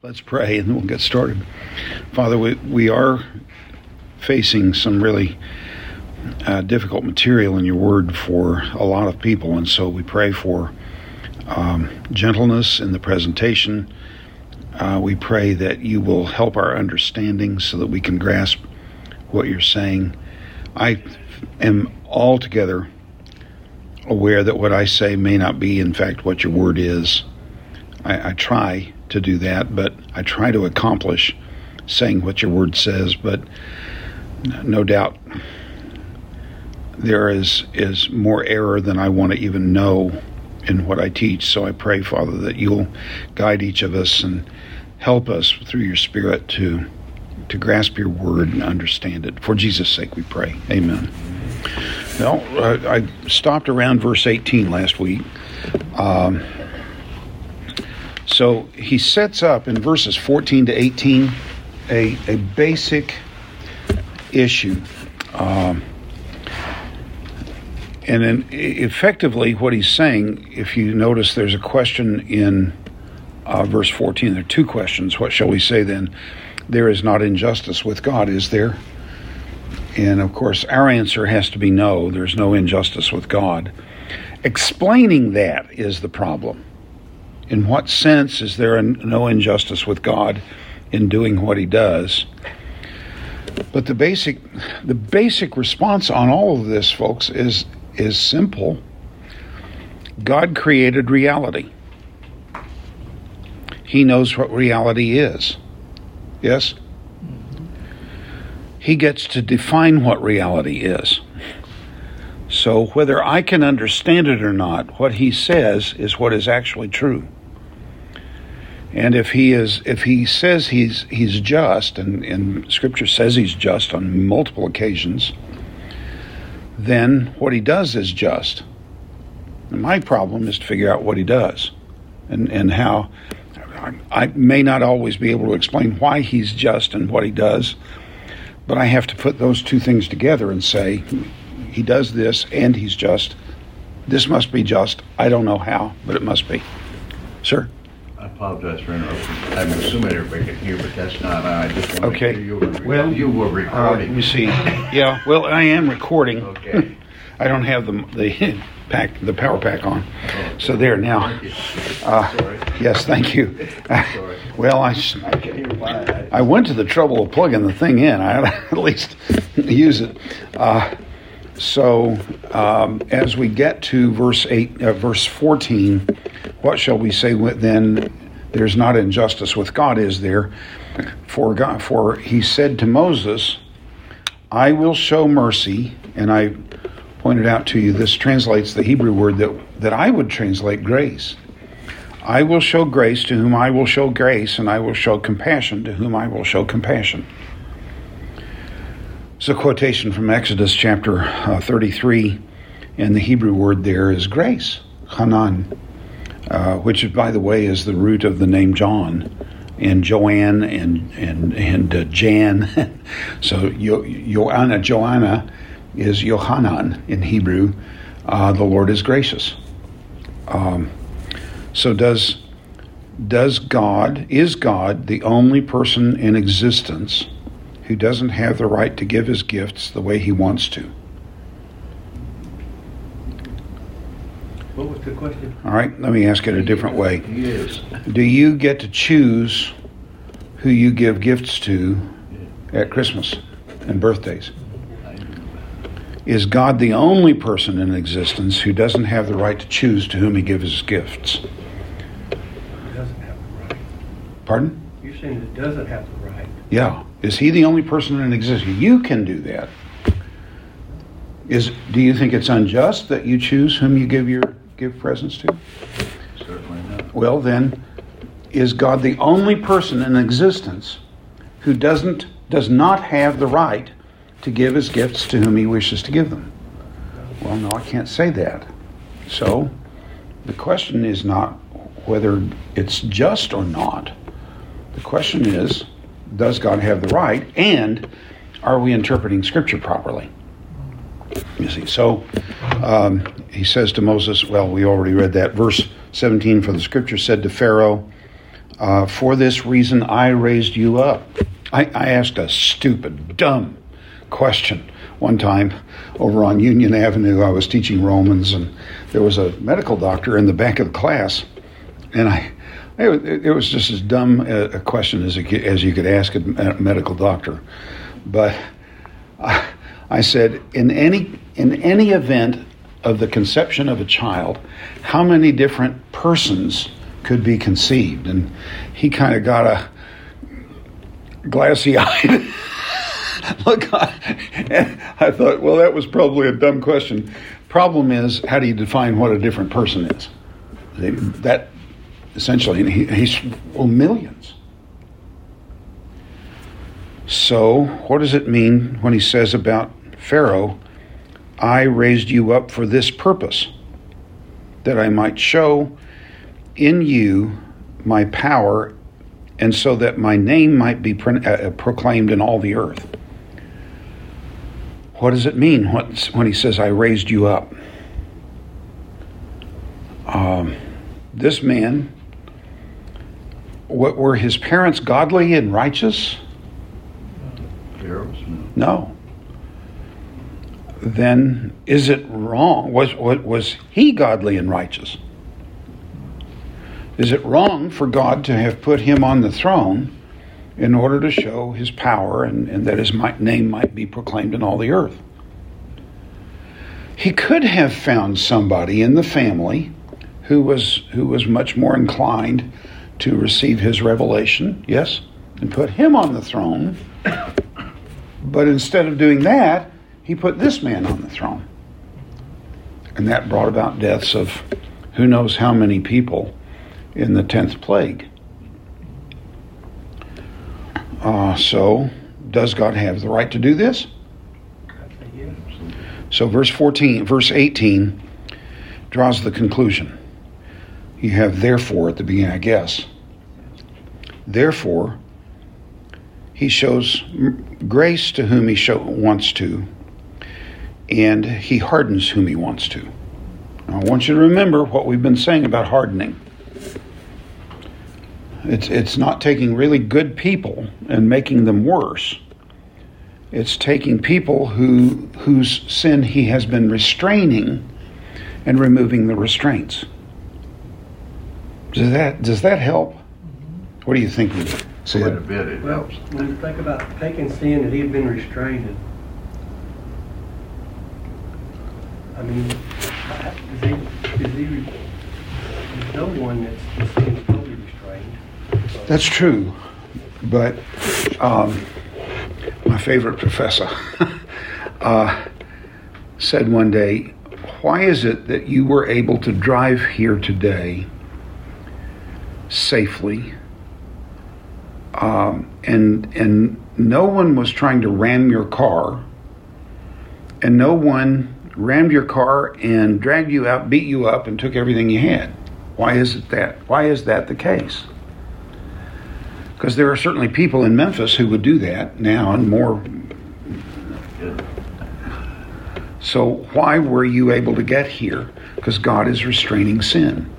Let's pray and then we'll get started. Father, we, we are facing some really uh, difficult material in your word for a lot of people, and so we pray for um, gentleness in the presentation. Uh, we pray that you will help our understanding so that we can grasp what you're saying. I am altogether aware that what I say may not be, in fact, what your word is. I, I try to do that, but I try to accomplish saying what your word says, but no doubt there is is more error than I want to even know in what I teach. So I pray, Father, that you'll guide each of us and help us through your Spirit to to grasp your word and understand it. For Jesus' sake, we pray. Amen. Well, uh, I stopped around verse 18 last week. Um, so he sets up in verses 14 to 18 a, a basic issue. Um, and then effectively, what he's saying, if you notice, there's a question in uh, verse 14. There are two questions. What shall we say then? There is not injustice with God, is there? And of course, our answer has to be no, there's no injustice with God. Explaining that is the problem. In what sense is there no injustice with God in doing what he does? But the basic the basic response on all of this folks is is simple. God created reality. He knows what reality is. Yes? He gets to define what reality is. So, whether I can understand it or not, what he says is what is actually true. And if he is, if he says he's he's just, and, and Scripture says he's just on multiple occasions, then what he does is just. And my problem is to figure out what he does, and and how. I may not always be able to explain why he's just and what he does, but I have to put those two things together and say, he does this and he's just. This must be just. I don't know how, but it must be. Sir? Apologize for interrupting. I'm assuming everybody can hear, but that's not, I just want to Okay. sure you were, Well, you were Uh, let recording. me see. Yeah, well, I am recording. Okay. I don't have the the pack the power pack on. So there now. Uh, Sorry. yes, thank you. Sorry. well, I s- I can hear fine. I went to the trouble of plugging the thing in. I at least use it. Uh, so um, as we get to verse eight, uh, verse fourteen, what shall we say then? There's not injustice with God, is there? For God, for He said to Moses, "I will show mercy," and I pointed out to you this translates the Hebrew word that that I would translate grace. I will show grace to whom I will show grace, and I will show compassion to whom I will show compassion. It's a quotation from Exodus chapter uh, 33, and the Hebrew word there is grace, Hanan, uh, which, by the way, is the root of the name John, and Joanne and and and uh, Jan. so Yo- Joanna, Joanna is Yohanan in Hebrew. Uh, the Lord is gracious. Um, so does does God is God the only person in existence who doesn't have the right to give his gifts the way he wants to? What was the question? All right, let me ask it a different way. He is. Do you get to choose who you give gifts to at Christmas and birthdays? Is God the only person in existence who doesn't have the right to choose to whom he gives his gifts? Doesn't have the right. Pardon? You're saying it doesn't have the right. Yeah. Is he the only person in existence? You can do that. Is do you think it's unjust that you choose whom you give your give presents to? Certainly not. Well, then, is God the only person in existence who doesn't does not have the right to give his gifts to whom he wishes to give them? Well, no, I can't say that. So, the question is not whether it's just or not. The question is, does God have the right, and are we interpreting Scripture properly? You see, so um, he says to Moses, well, we already read that. Verse 17 For the scripture said to Pharaoh, Uh, for this reason, I raised you up. I, I asked a stupid, dumb question one time over on Union Avenue. I was teaching Romans, and there was a medical doctor in the back of the class, and I. It, it was just as dumb a question as, as you could ask a medical doctor, but I, I said, in any in any event of the conception of a child, how many different persons could be conceived? And he kind of got a glassy eyed look. And I thought, well, that was probably a dumb question. Problem is, how do you define what a different person is? That essentially, he, he's well, millions. So, what does it mean when he says about Pharaoh, I raised you up for this purpose, that I might show in you my power, and so that my name might be pro- uh, proclaimed in all the earth. What does it mean when he says, I raised you up? Um, this man, what, were his parents godly and righteous? No. No. Then is it wrong? Was, was, he godly and righteous? Is it wrong for God to have put him on the throne in order to show his power and, and that his name might be proclaimed in all the earth? He could have found somebody in the family who was who was much more inclined to receive his revelation, yes, and put him on the throne. But instead of doing that, he put this man on the throne. And that brought about deaths of who knows how many people in the 10th plague. Uh, so, does God have the right to do this? So, verse 14, verse 18 draws the conclusion. You have therefore at the beginning, I guess. Therefore, he shows grace to whom he show, wants to, and he hardens whom he wants to. Now, I want you to remember what we've been saying about hardening. It's, it's not taking really good people and making them worse. It's taking people who, whose sin he has been restraining and removing the restraints. Does that, does that help? What do you think, Sid? Quite a bit, it well, helps. When you think about taking sin that he had been restrained, I mean, is he, is he, there's no one that's totally restrained. That's true, but um, my favorite professor uh, said one day, "Why is it that you were able to drive here today safely?" Um, and and no one was trying to ram your car, and no one rammed your car and dragged you out, beat you up, and took everything you had. Why is it that? Why is that the case? Because there are certainly people in Memphis who would do that now, and more. So why were you able to get here? Because God is restraining sin.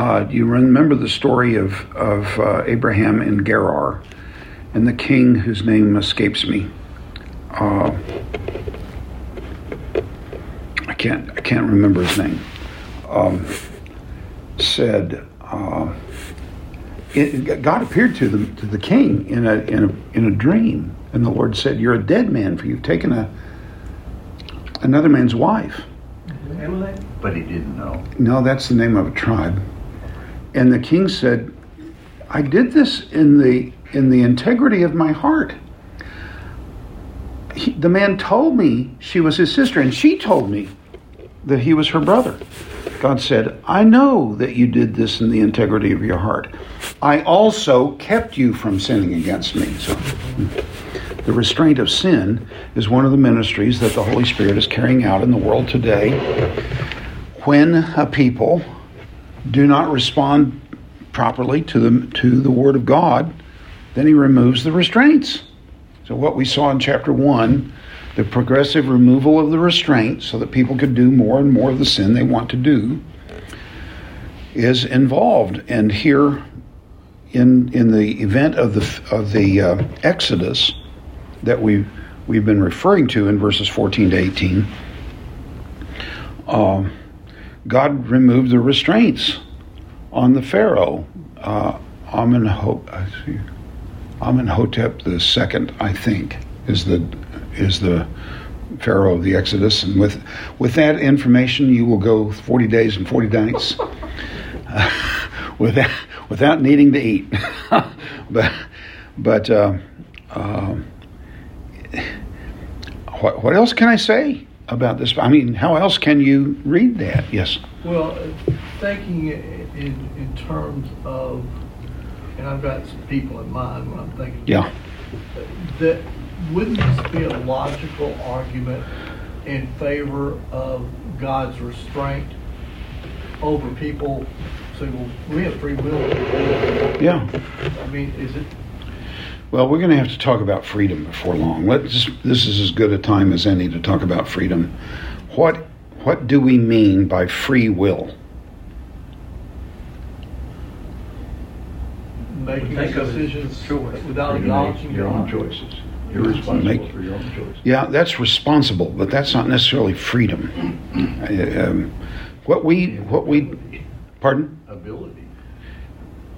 Uh, you remember the story of, of uh, Abraham and Gerar and the king whose name escapes me. Uh, I can't I can't remember his name. Um, said uh, it, God appeared to the to the king in a in a in a dream, and the Lord said, "You're a dead man, for you've taken a another man's wife." Amalek? But he didn't know. No, that's the name of a tribe. And the king said, "I did this in the in the integrity of my heart." He, the man told me she was his sister, and she told me that he was her brother. God said, I know that you did this in the integrity of your heart. I also kept you from sinning against me. So, the restraint of sin is one of the ministries that the Holy Spirit is carrying out in the world today. When a people do not respond properly to the, to the Word of God, then He removes the restraints. So, what we saw in chapter 1 the progressive removal of the restraints so that people could do more and more of the sin they want to do is involved. And here, in in the event of the of the uh, Exodus that we we've been referring to in verses 14 to 18, um, God removed the restraints on the Pharaoh. Uh, Amenhotep, the second, I think, is the is the Pharaoh of the Exodus, and with with that information, you will go 40 days and 40 nights uh, without without needing to eat. but but uh, uh, what what else can I say about this? I mean, how else can you read that? Yes. Well, thinking in in terms of, and I've got some people in mind when I'm thinking. Yeah. That wouldn't this be a logical argument in favor of God's restraint over people? Say, well, we have free will. Yeah. I mean, is it? Well, we're going to have to talk about freedom before long. Let's. This is as good a time as any to talk about freedom. What What do we mean by free will? Making Think of it. decisions without acknowledging your own choices. You're responsible Make- for your own choices. Yeah, that's responsible, but that's not necessarily freedom. Uh, um, what we what we pardon Ability.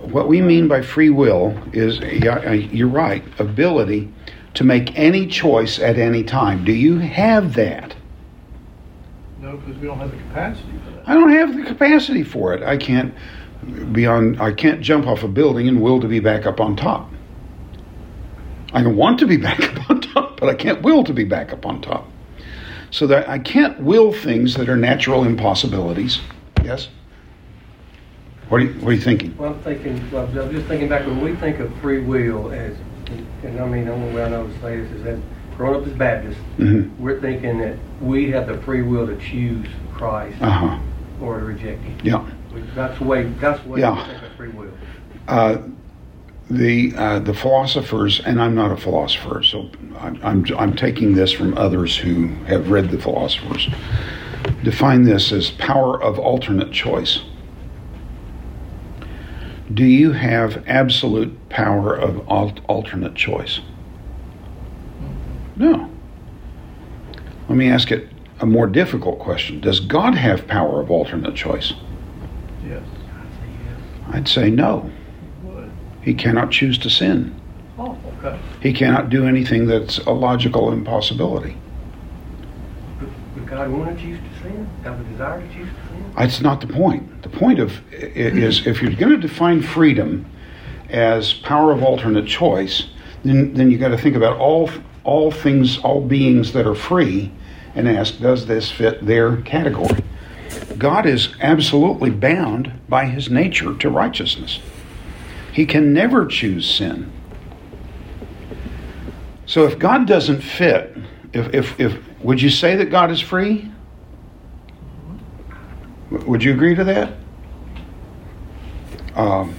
What we mean by free will is uh, you're right ability to make any choice at any time. Do you have that? No, because we don't have the capacity for that. I don't have the capacity for it. I can't be on. I can't jump off a building and will to be back up on top. I can want to be back up on top, but I can't will to be back up on top. So that I can't will things that are natural impossibilities. Yes. What are you, what are you thinking? Well, I'm thinking, well, I'm just thinking back when we think of free will as, and I mean, the only way I know to say this is that growing up as Baptists, hmm we're thinking that we have the free will to choose Christ Uh huh. or to reject Him. Yeah. That's the way, that's the way Yeah. we think of free will. Uh, the uh, the philosophers, and I'm not a philosopher, so I'm, I'm I'm taking this from others who have read the philosophers. Define this as power of alternate choice. Do you have absolute power of al- alternate choice? No. Let me ask it a more difficult question. Does God have power of alternate choice? Yes. I'd say no. He cannot choose to sin. Oh, okay. He cannot do anything that's a logical impossibility. Would God want to choose to sin? Have a desire to choose to sin? That's not the point. The point of is if you're going to define freedom as power of alternate choice, then then you got to think about all all things, all beings that are free, and ask, does this fit their category? God is absolutely bound by His nature to righteousness. He can never choose sin. So if God doesn't fit, if if, if would you say that God is free? Would you agree to that? Um,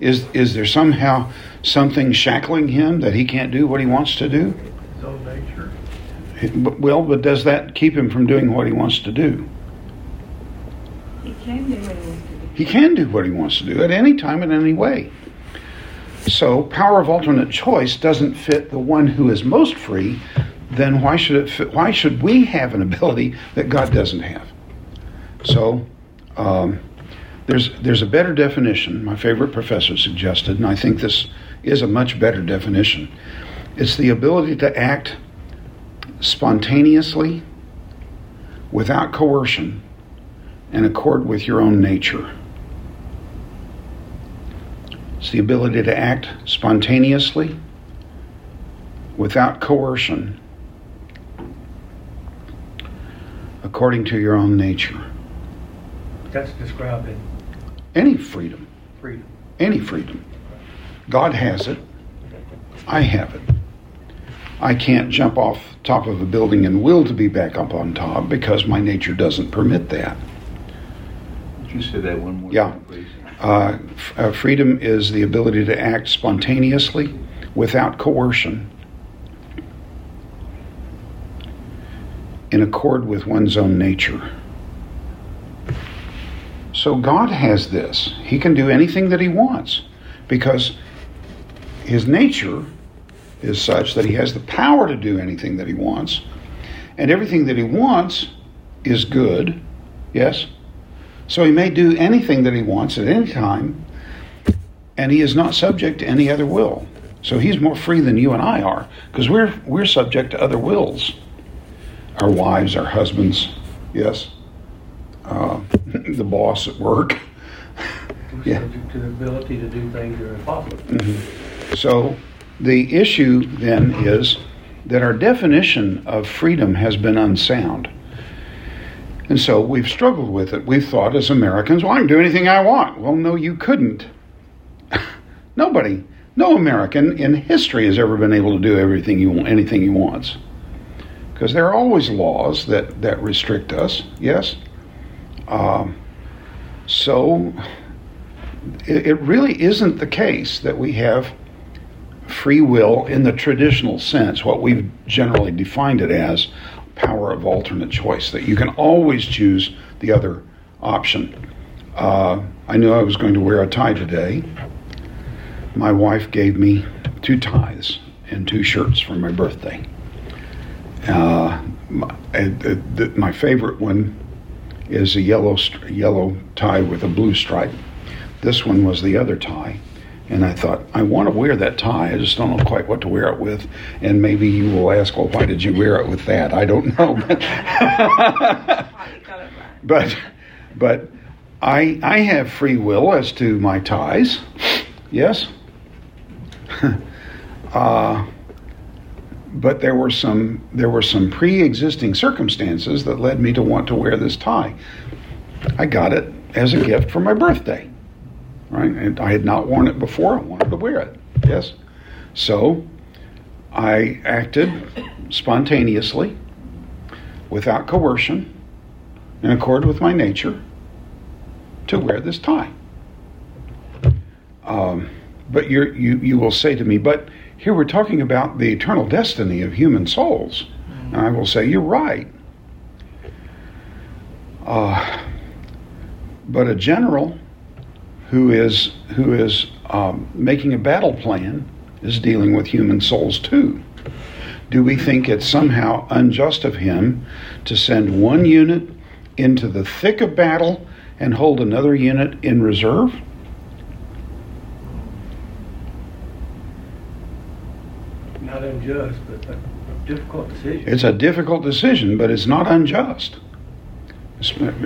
is is there somehow something shackling him that he can't do what he wants to do? His own nature. Well, but does that keep him from doing what he wants to do? He can do what he wants to do. He can do what he wants to do at any time in any way. So, power of alternate choice doesn't fit the one who is most free. Then why should it fit? Why should we have an ability that God doesn't have? So, um, there's there's a better definition. My favorite professor suggested, and I think this is a much better definition. It's the ability to act spontaneously, without coercion, in accord with your own nature. It's the ability to act spontaneously, without coercion, according to your own nature. That's described in Any freedom, freedom. any freedom. God has it. I have it. I can't jump off top of a building and will to be back up on top because my nature doesn't permit that. Would you say that one more Yeah. time, please? Uh, f- uh, freedom is the ability to act spontaneously without coercion in accord with one's own nature. So God has this. He can do anything that He wants. because his nature is such that he has the power to do anything that he wants, and everything that he wants is good, yes? So he may do anything that he wants at any time, and he is not subject to any other will. So he's more free than you and I are, because we're, we're subject to other wills. Our wives, our husbands, yes? Uh, the boss at work. Yeah. subject to the ability to do things that are impossible. So the issue then is that our definition of freedom has been unsound. And so we've struggled with it. We've thought as Americans, well, I can do anything I want. Well, no, you couldn't. Nobody, no American in history has ever been able to do everything you want, anything he wants. Because there are always laws that, that restrict us, yes? Um, so it, it really isn't the case that we have free will in the traditional sense, what we've generally defined it as power of alternate choice, that you can always choose the other option. Uh, I knew I was going to wear a tie today. My wife gave me two ties and two shirts for my birthday. Uh, my, my favorite one is a yellow yellow tie with a blue stripe. This one was the other tie. And I thought, I want to wear that tie. I just don't know quite what to wear it with. And maybe you will ask, well, why did you wear it with that? I don't know. but, but I, I have free will as to my ties. Yes. uh, but there were some there were some pre-existing circumstances that led me to want to wear this tie. I got it as a gift for my birthday. Right? And I had not worn it before. I wanted to wear it. Yes. So I acted spontaneously, without coercion, in accord with my nature, to wear this tie. Um, but you you will say to me, but here we're talking about the eternal destiny of human souls, and I will say you're right. Uh, but a general who is who is um, making a battle plan is dealing with human souls too. Do we think it's somehow unjust of him to send one unit into the thick of battle and hold another unit in reserve? Not unjust, but a difficult decision. It's a difficult decision, but it's not unjust.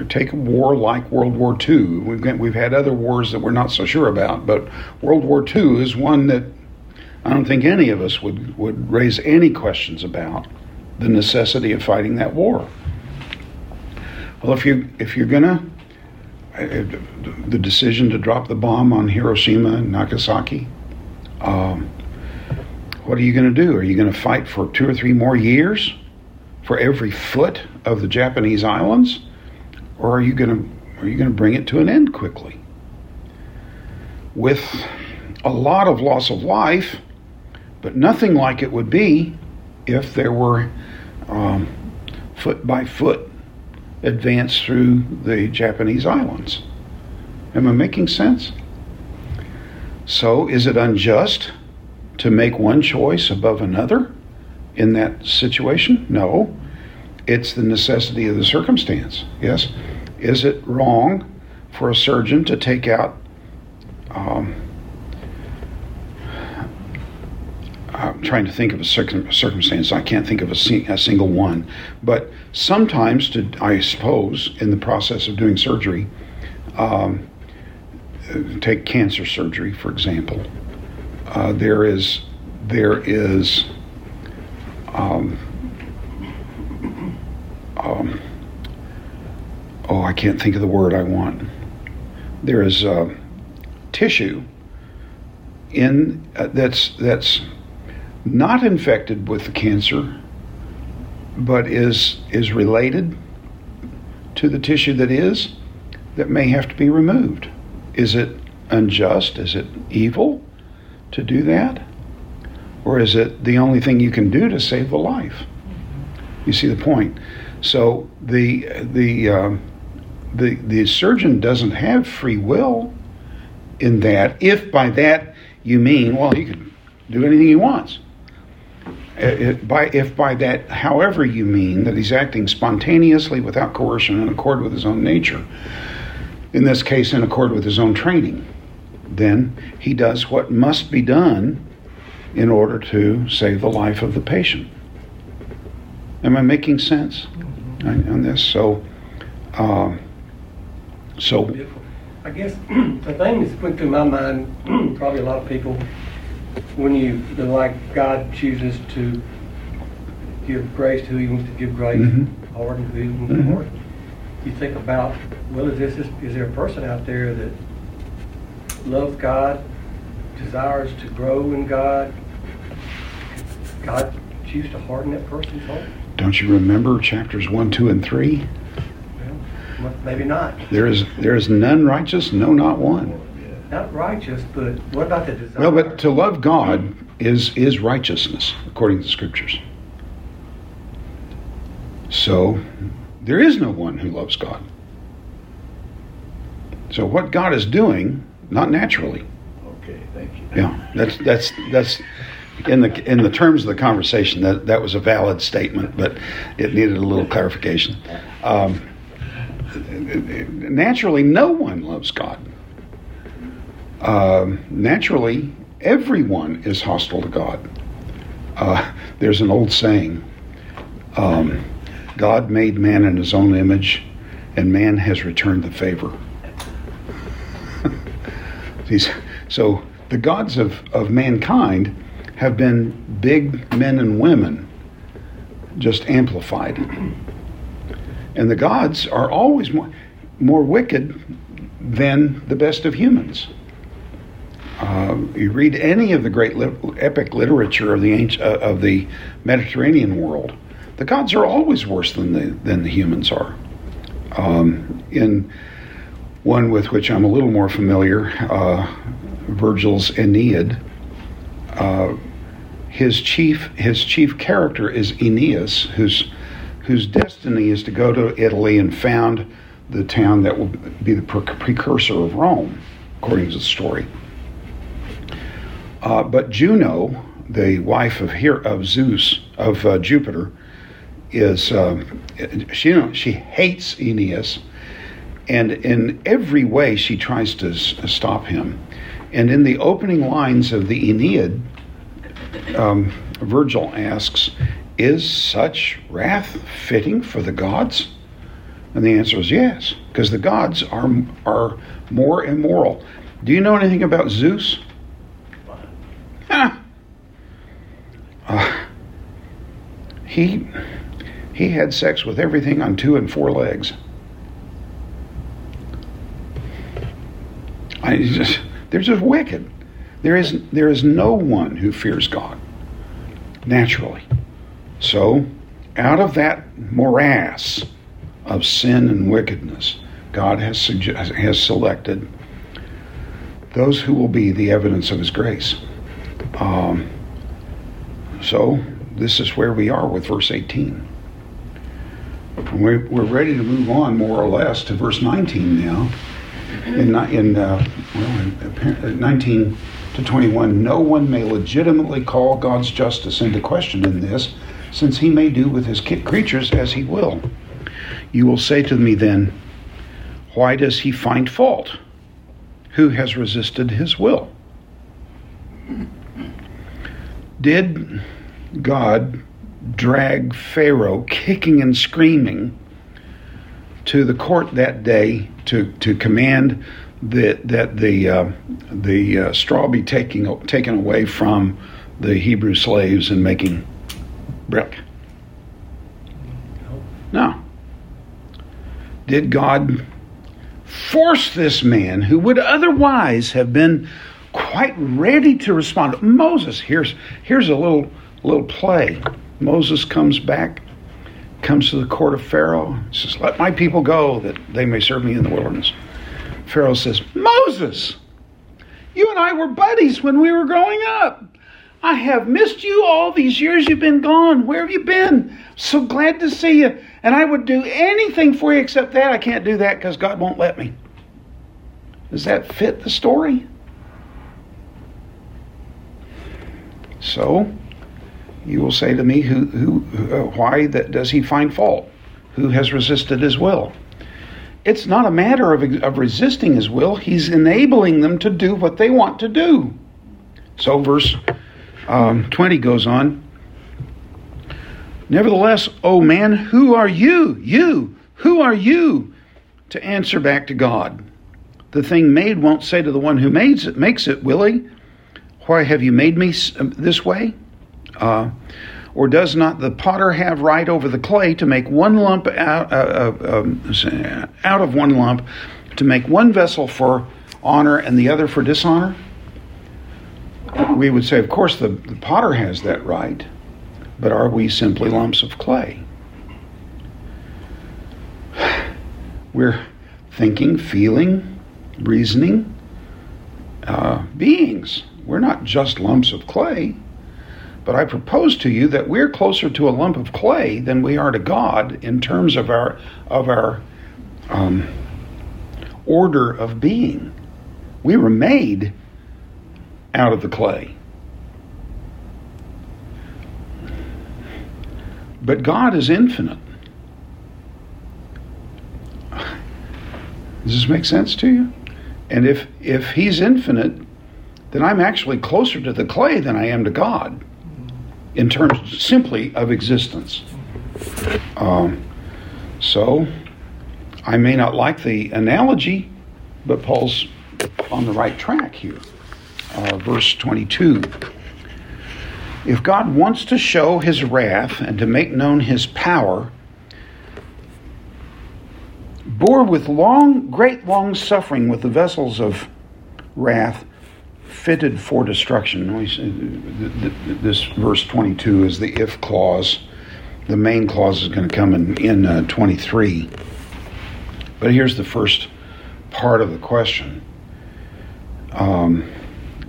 Take a war like World War II. We've got, we've had other wars that we're not so sure about, but World War II is one that I don't think any of us would, would raise any questions about the necessity of fighting that war. Well, if you if you're gonna uh, the decision to drop the bomb on Hiroshima and Nagasaki, um, what are you going to do? Are you going to fight for two or three more years for every foot of the Japanese islands, or are you going to are you going to bring it to an end quickly? With a lot of loss of life, but nothing like it would be if there were um, foot by foot advance through the Japanese islands. Am I making sense? So, is it unjust to make one choice above another in that situation? No. It's the necessity of the circumstance. Yes. Is it wrong for a surgeon to take out? Um, I'm trying to think of a circumstance. I can't think of a, sing- a single one. But sometimes, to, I suppose, in the process of doing surgery, um, take cancer surgery, for example, uh, there is there is um, um, oh, I can't think of the word I want. There is uh, tissue in uh, that's that's not infected with the cancer, but is is related to the tissue that is, that may have to be removed. Is it unjust? Is it evil to do that? Or is it the only thing you can do to save the life? You see the point. So the the uh, the the surgeon doesn't have free will in that. If by that you mean, well, he can do anything he wants. It, it- by, if by that, however, you mean that he's acting spontaneously without coercion in accord with his own nature, in this case, in accord with his own training, then he does what must be done in order to save the life of the patient. Am I making sense on, on this? So, um, so I guess the thing that's went through my mind, probably a lot of people, when you, like God chooses to give grace to who he wants to give grace, Mhm. pardon who he wants to pardon. You think about, well, is this, is there a person out there that loves God, desires to grow in God? God choose to harden that person's heart? don't you remember chapters one, two, and three? Well, maybe not. There is there is none righteous, no, not one. Not righteous, but what about the desire? Well, but to love God is is righteousness according to the scriptures. So there is no one who loves God. So what God is doing, not naturally. Okay, thank you. Yeah, that's that's that's in the in the terms of the conversation that that was a valid statement, but it needed a little clarification. Um, naturally, no one loves God. Um, naturally, everyone is hostile to God. Uh, there's an old saying: um, "God made man in His own image, and man has returned the favor." These, so the gods of, of mankind have been big men and women, just amplified. And the gods are always more, more wicked than the best of humans. Uh, you read any of the great li- epic literature of the ancient, uh, of the Mediterranean world, the gods are always worse than the than the humans are. Um, in one with which I'm a little more familiar, uh, Virgil's Aeneid. Uh, his chief his chief character is Aeneas, whose whose destiny is to go to Italy and found the town that will be the precursor of Rome, according to the story. Uh, but Juno, the wife of Her- of Zeus of uh, Jupiter, is uh, she she hates Aeneas and in every way she tries to s- stop him. And in the opening lines of the Aeneid, um, Virgil asks, Is such wrath fitting for the gods? And the answer is yes, because the gods are, are more immoral. Do you know anything about Zeus? Huh. Uh, he, he had sex with everything on two and four legs. I just, they're just wicked. There is, there is no one who fears God naturally. So, out of that morass of sin and wickedness, God has, sugge- has selected those who will be the evidence of His grace. Um, so, this is where we are with verse 18. We're, we're ready to move on more or less to verse 19 now in, in uh, well, in uh, 19 to 21, no one may legitimately call God's justice into question in this, since he may do with his creatures as he will. You will say to me then, Why does he find fault? Who has resisted his will? Did God drag Pharaoh kicking and screaming to the court that day to, to command that that the uh, the uh, straw be taking taken away from the Hebrew slaves and making brick. No. Did God force this man who would otherwise have been quite ready to respond? Moses, here's here's a little little play. Moses comes back, comes to the court of Pharaoh, He says, "Let my people go, that they may serve me in the wilderness." Pharaoh says, Moses, you and I were buddies when we were growing up. I have missed you all these years you've been gone. Where have you been? So glad to see you. And I would do anything for you except that. I can't do that because God won't let me. Does that fit the story? So, you will say to me, who, who, uh, why that does he find fault? Who has resisted his will? It's not a matter of, of resisting his will. He's enabling them to do what they want to do. So, verse um, 20 goes on. Nevertheless, O man, who are you? You, who are you to answer back to God? The thing made won't say to the one who makes it, makes it, will he? Why have you made me this way? Uh, or does not the potter have right over the clay to make one lump out, uh, uh, um, out of one lump, to make one vessel for honor and the other for dishonor? We would say, of course, the, the potter has that right, but are we simply lumps of clay? We're thinking, feeling, reasoning uh, beings. We're not just lumps of clay. But I propose to you that we're closer to a lump of clay than we are to God in terms of our of our um, order of being. We were made out of the clay. But God is infinite. Does this make sense to you? And if if he's infinite, then I'm actually closer to the clay than I am to God in terms simply of existence. Um, so, I may not like the analogy, but Paul's on the right track here. Uh, verse 22. If God wants to show his wrath and to make known his power, bore with long, great long suffering with the vessels of wrath fitted for destruction. This verse 22 is the if clause. The main clause is going to come in, in uh, 23. But here's the first part of the question um,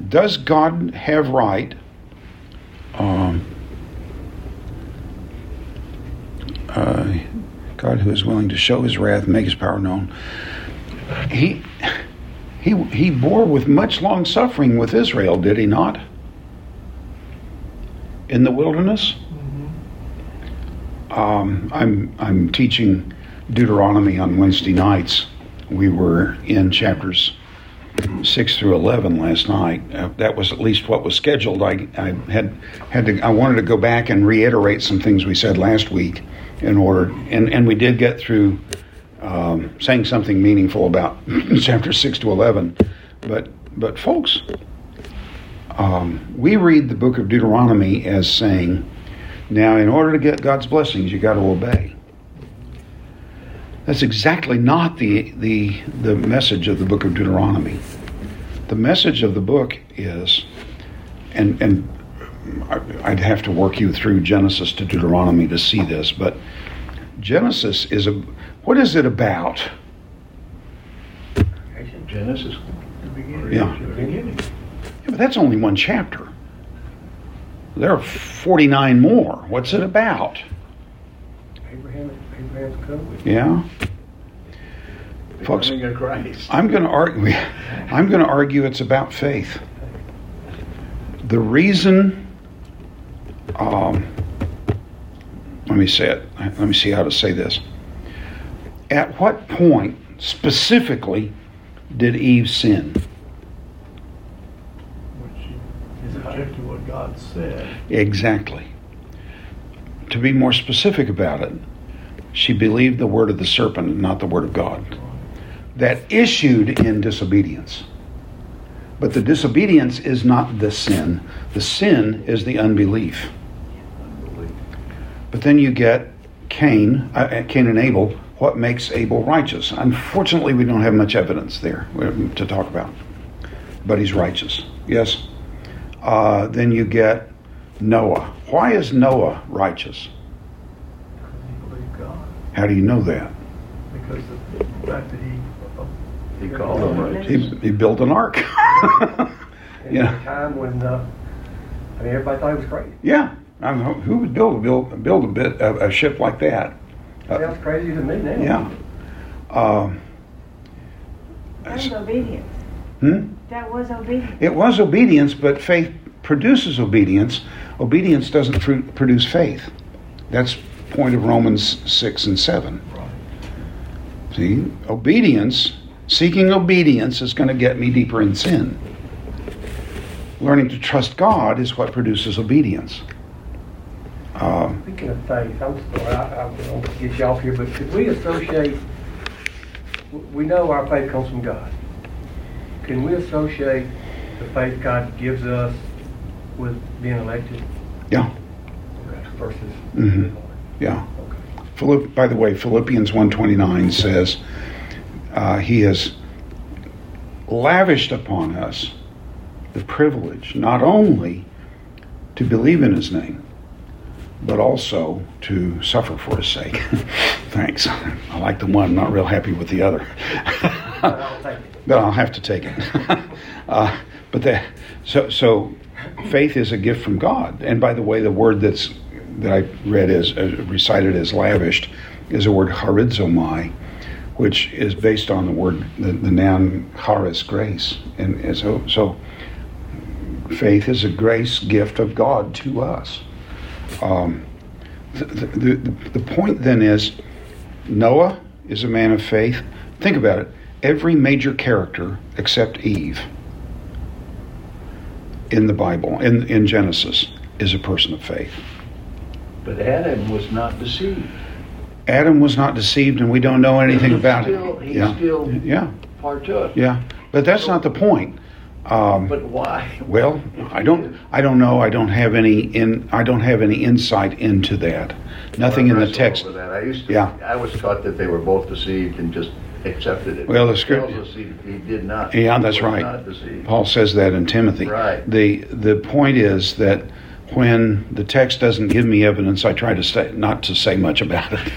Does God have right? Um, uh, God, who is willing to show his wrath, make his power known. He he, he bore with much long suffering with Israel, did he not? In the wilderness? Mm-hmm. Um, I'm, I'm teaching Deuteronomy on Wednesday nights. We were in chapters 6 through 11 last night. Uh, that was at least what was scheduled. I, I had had to I wanted to go back and reiterate some things we said last week in order and and we did get through um, saying something meaningful about chapter 6 to 11. But, but folks, um, we read the book of Deuteronomy as saying, now, in order to get God's blessings, you got to obey. That's exactly not the, the, the message of the book of Deuteronomy. The message of the book is, and, and I'd have to work you through Genesis to Deuteronomy to see this, but Genesis is a what is it about? Genesis. The beginning. Yeah. The beginning. Yeah, but that's only one chapter. There are 49 more. What's it about? Abraham, Abraham's covenant. Yeah. Folks, Becoming Christ. I'm going to argue I'm going to argue it's about faith. The reason um, let me say it. Let me see how to say this at what point specifically did Eve sin? When she rejected what God said. Exactly. To be more specific about it, she believed the word of the serpent and not the word of God. That issued in disobedience. But the disobedience is not the sin, the sin is the unbelief. But then you get Cain, uh, Cain and Abel, what makes Abel righteous. Unfortunately, we don't have much evidence there uh, to talk about, but he's righteous. Yes. Uh, then you get Noah. Why is Noah righteous? He believed God. How do you know that? Because of the fact that he. He called them righteous. He, he built an ark. In Yeah. a time when, uh, I mean, everybody thought it was crazy. yeah. I mean, who would build build build a bit a, a ship like that? Uh, Sounds crazy to me now. yeah. Um, That was obedience. hmm? That was obedience. It was obedience, but faith produces obedience, obedience doesn't fru- produce faith. That's point of Romans 6 and 7. Right. See, obedience, seeking obedience is going to get me deeper in sin. Learning to trust God is what produces obedience. Uh, Speaking of faith, I'm sorry, I, I don't get you off here, but could we associate, we know our faith comes from God. Can we associate the faith God gives us with being elected yeah, versus? Mhm. yeah. Okay. Philipp, by the way, Philippians 129 says uh, he has lavished upon us the privilege not only to believe in his name, but also to suffer for his sake. Thanks. I like the one, I'm not real happy with the other. I'll but I'll have to take it. uh, but the, so so faith is a gift from God. And by the way, the word that's that I read is uh, recited as lavished is the word charizomai, which is based on the word the, the noun charis, grace. And, and so so faith is a grace gift of God to us. Um, the, the, the, the point then is Noah is a man of faith. Think about it. Every major character except Eve in the Bible, in, in Genesis, is a person of faith. But Adam was not deceived. Adam was not deceived, and we don't know anything about still- it. he yeah. still- yeah, Partook. yeah. But that's not the point. Um, But why? well, I don't, I don't know. I don't have any in, I don't have any insight into that. Nothing in the text. that. I used to. Yeah. I was taught that they were both deceived and just accepted it. Well, the It script- tells us he, he did not. Yeah, that's right. Paul says that in Timothy. Right. The the point is that when the text doesn't give me evidence, I try to say not to say much about it.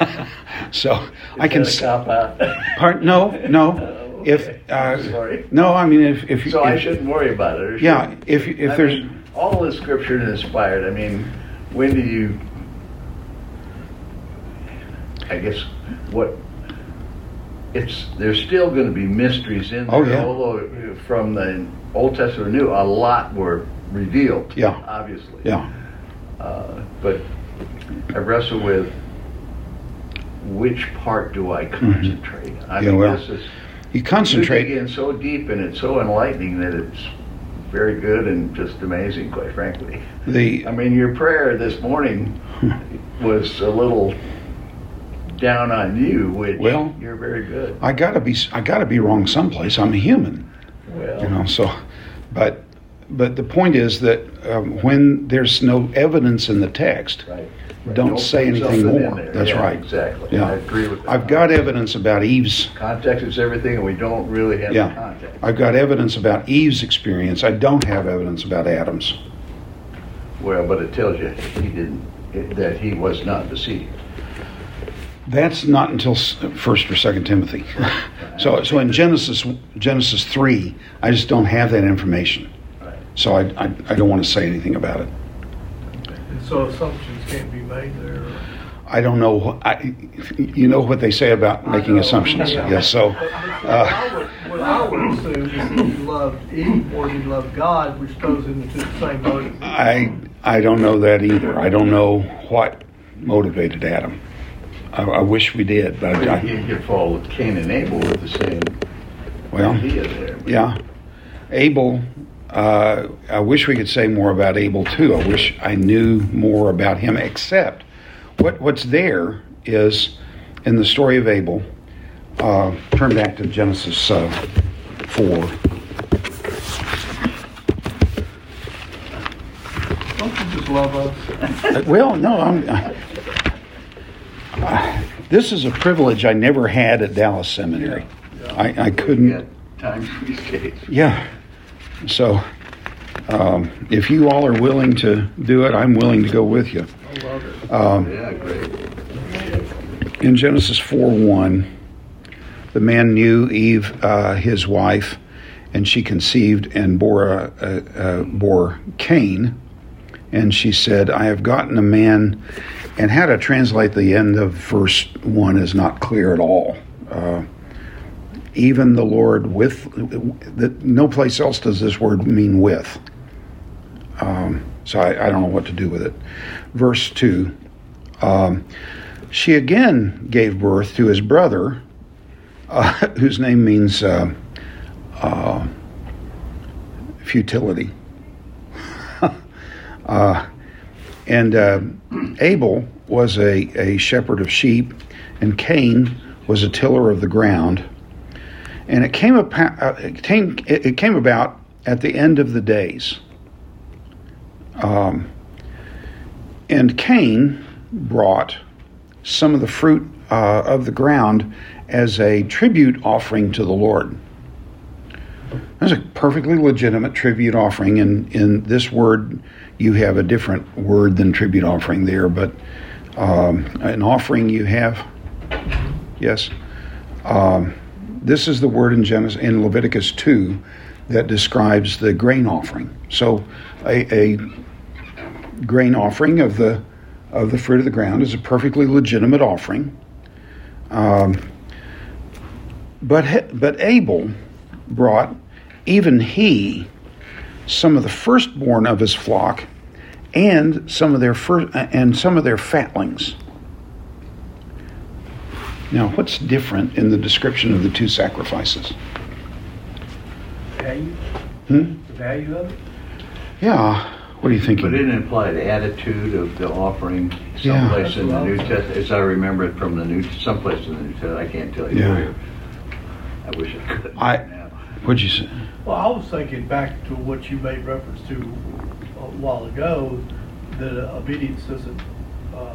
so I can. Is that a cop out? Part, no, no. If uh, Sorry. no, I mean if if, So I shouldn't worry about it. yeah, if if I there's mean, all the scripture is inspired. I mean, when do you? I guess what it's there's still going to be mysteries in there. Oh, yeah. Although from the Old Testament New, a lot were revealed. Yeah. Obviously. yeah, Uh, but I wrestle with which part do I concentrate? I Mm-hmm. Yeah, mean, well, this is you you concentrate. dig in so deep and it's so enlightening that it's very good and just amazing, quite frankly. The I mean, your prayer this morning was a little down on you, which Well- you're very good. I gotta be I gotta be wrong someplace. I'm a human. Well, you know so but but the point is that um, when there's no evidence in the text right. Don't say anything more. That's Yeah, right. Exactly. yeah. I agree with that. i've got evidence about eve's Context is everything, and we don't really have yeah. context. i've got evidence about eve's experience. I don't have evidence about adam's. Well, but it tells you he didn't, that he was not deceived. that's not until first or second timothy. So so in genesis genesis 3 i just don't have that information. So i i, I don't want to say anything about it And so assumptions can't be made there. I don't know. I, you know what they say about making assumptions. Yeah. Yes. So, But- but uh, what I would- What I would assume is that he loved Eve more than he loved God, which throws him into the same boat. I I don't know that either. I don't know what motivated Adam. I, I wish we did, but But I, you could fall with Cain and Abel with the same well, idea there. yeah. Abel. Uh, I wish we could say more about Abel too. I wish I knew more about him. Except, what what's there is in the story of Abel. Uh, turn back to Genesis uh, four. Don't you just love us? Uh, Well, no, I'm. Uh, this is a privilege I never had at Dallas Seminary. I, I couldn't. times these days. Yeah. So, um, if you all are willing to do it, I'm willing to go with you. Um, in Genesis 4 1, the man knew Eve, uh, his wife, and she conceived and bore, a, a, a, bore Cain. And she said, I have gotten a man. And how to translate the end of verse 1 is not clear at all. Uh, even the Lord with, that no place else does this word mean with. Um, so I, I, don't know what to do with it. Verse 2 um, She again gave birth to his brother, uh, whose name means uh, uh, futility. Uh, and uh, Abel was a, a shepherd of sheep, and Cain was a tiller of the ground. And it came, about, uh, it came, it came about at the end of the days. Um, and Cain brought some of the fruit uh, of the ground as a tribute offering to the Lord. That's a perfectly legitimate tribute offering. And in this word, you have a different word than tribute offering there, but um, an offering you have. Yes. Um, this is the word in Genesis in Leviticus 2 that describes the grain offering. So a, a grain offering of the of the fruit of the ground is a perfectly legitimate offering. Um, but but Abel brought even he some of the firstborn of his flock and some of their first, and some of their fatlings. Now, what's different in the description of the two sacrifices? Value? Hmm? The value of it? Yeah. What are you thinking? But it implied the attitude of the offering Yeah. someplace in the New That's what I was Testament, as I remember it from the New, someplace in the New Testament, I can't tell you Yeah. where. I wish I could. I- now. What'd you say? Well, I was thinking back to what you made reference to a while ago, that uh, obedience doesn't, uh,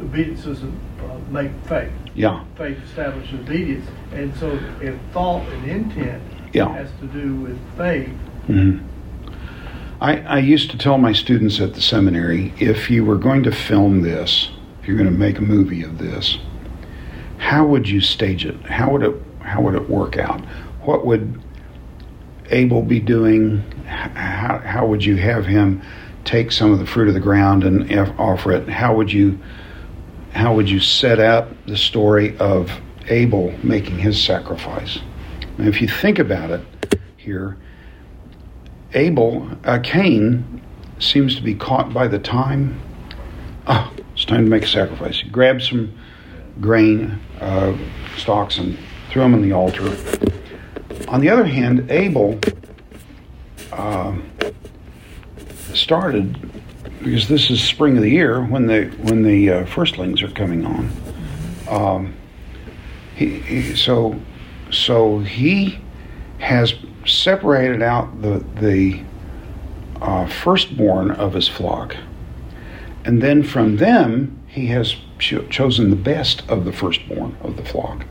obedience doesn't uh, make faith. Yeah. Faith establishes obedience. And so if thought and intent Yeah. has to do with faith, hmm I, I used to tell my students at the seminary if you were going to film this, if you're going to make a movie of this, how would you stage it? How would it how would it work out? What would Abel be doing? How, how would you have him take some of the fruit of the ground and offer it? How would you how would you set up the story of Abel making his sacrifice? And if you think about it here, Abel, uh, Cain, seems to be caught by the time. Oh, it's time to make a sacrifice. He grabs some grain uh, stalks and threw them on the altar. On the other hand, Abel uh, started because this is spring of the year when the when the uh, firstlings are coming on. Um, he, he, so so he has separated out the the uh, firstborn of his flock, and then from them he has cho- chosen the best of the firstborn of the flock.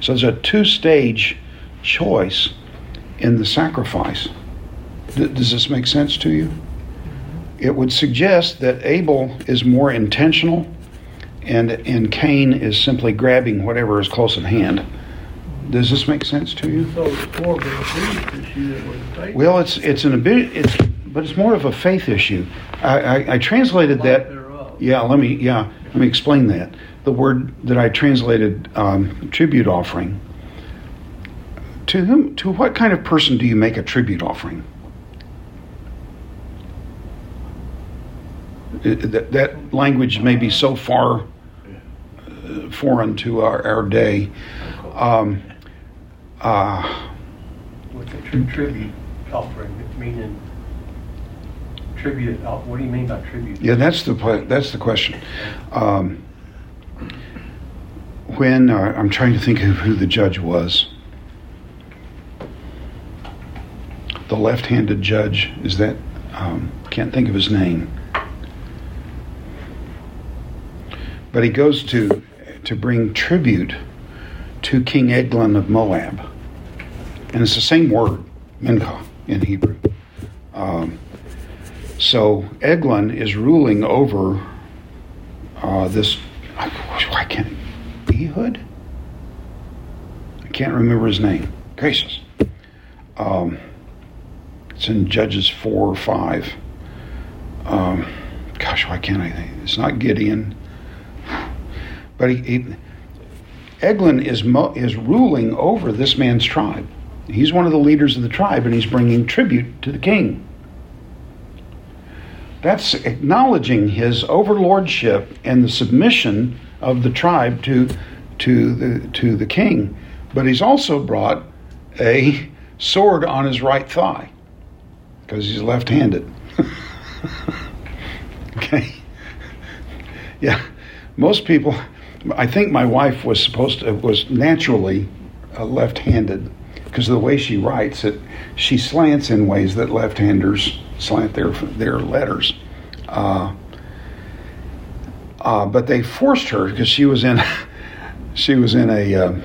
So it's a two-stage choice in the sacrifice. D- does this make sense to you? It would suggest that Abel is more intentional, and and Cain is simply grabbing whatever is close at hand. Does this make sense to you? so it's more of an obedience issue than with faith. Well, it's it's an it's but it's more of a faith issue. I, I, I translated that. thereof. Yeah, let me yeah let me explain that. The word that I translated um, tribute offering. To whom? To what kind of person do you make a tribute offering? That, that language may be so far uh, foreign to our, our day. Um, uh, What's a tri- tribute offering, meaning tribute, uh, what do you mean by tribute? Yeah, that's the that's the question. Um, when uh, I'm trying to think of who the judge was, the left-handed judge is that um, can't think of his name, but he goes to to bring tribute to King Eglon of Moab, and it's the same word, mincha, in Hebrew. Um, so Eglon is ruling over uh, this. I can't. Ehud. I can't remember his name. Gracious. Um, it's in Judges four or five. Um, gosh, why can't I think? It's not Gideon. But he, he Eglon is mo- is ruling over this man's tribe. He's one of the leaders of the tribe, and he's bringing tribute to the king. That's acknowledging his overlordship and the submission of the tribe to, to, the, to the king. But he's also brought a sword on his right thigh because he's left handed. okay? Yeah, most people, I think my wife was supposed to, was naturally uh, left handed because the way she writes it. She slants in ways that left handers slant their, their letters. Uh, uh, but they forced her because she was in she was in a uh,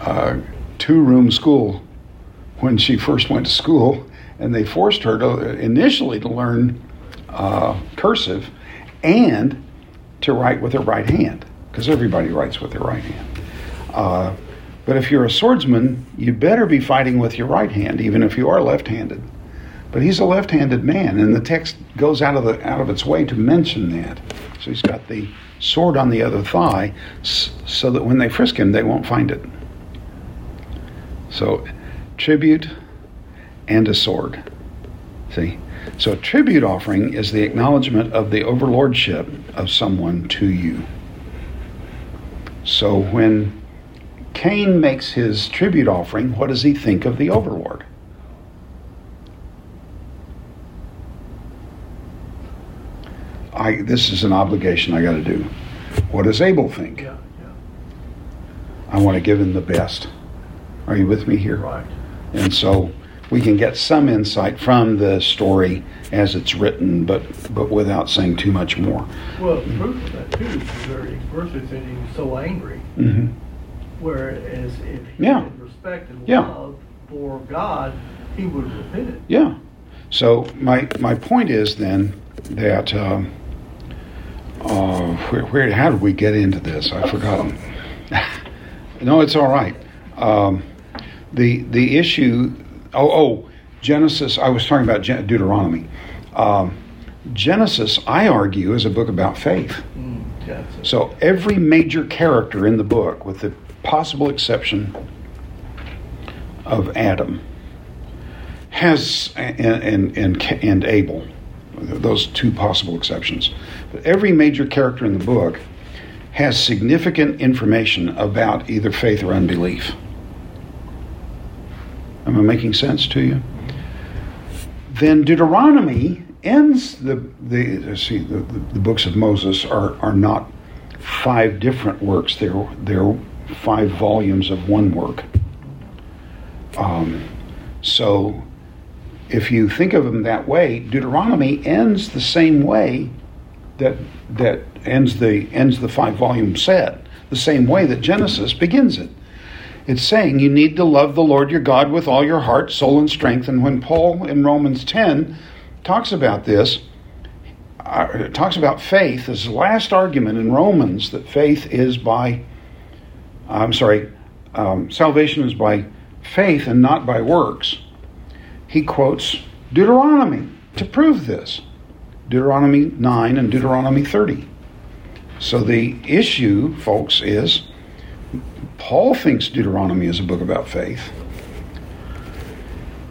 uh, two room school when she first went to school, and they forced her to initially to learn uh, cursive and to write with her right hand because everybody writes with their right hand. Uh, but if you're a swordsman, you better be fighting with your right hand, even if you are left-handed. But he's a left-handed man, and the text goes out of the out of its way to mention that. So he's got the sword on the other thigh, so that when they frisk him, they won't find it. So, tribute and a sword. See? So, a tribute offering is the acknowledgement of the overlordship of someone to you. So, when Cain makes his tribute offering, what does he think of the overlord? I, this is an obligation I got to do. What does Abel think? Yeah, yeah, I want to give him the best. Are you with me here? right. And so we can get some insight from the story as it's written, but but without saying too much more. Well, the proof of that too the very it said he was so angry, hmm whereas if he Yeah. had respect and Yeah. love for God, he would have repented. Yeah. So my my point is then that um, uh, where, where how did we get into this? I've forgotten. no, it's all right. Um, the the issue. Oh, oh, Genesis. I was talking about Deuteronomy. Um, Genesis, I argue, is a book about faith. Mm, So every major character in the book, with the possible exception of Adam, has and and and, and Abel, those two possible exceptions. But every major character in the book has significant information about either faith or unbelief. Am I making sense to you? Then Deuteronomy ends the the see the, the, the books of Moses are are not five different works. They're they're five volumes of one work. Um, so if you think of them that way, Deuteronomy ends the same way that that ends the ends the five volume set, the same way that Genesis begins it. It's saying you need to love the Lord your God with all your heart, soul, and strength. And when Paul in Romans 10 talks about this, uh, talks about faith, as his last argument in Romans that faith is by, I'm sorry, um, salvation is by faith and not by works. He quotes Deuteronomy to prove this Deuteronomy 9 and Deuteronomy 30. So the issue, folks, is Paul thinks Deuteronomy is a book about faith,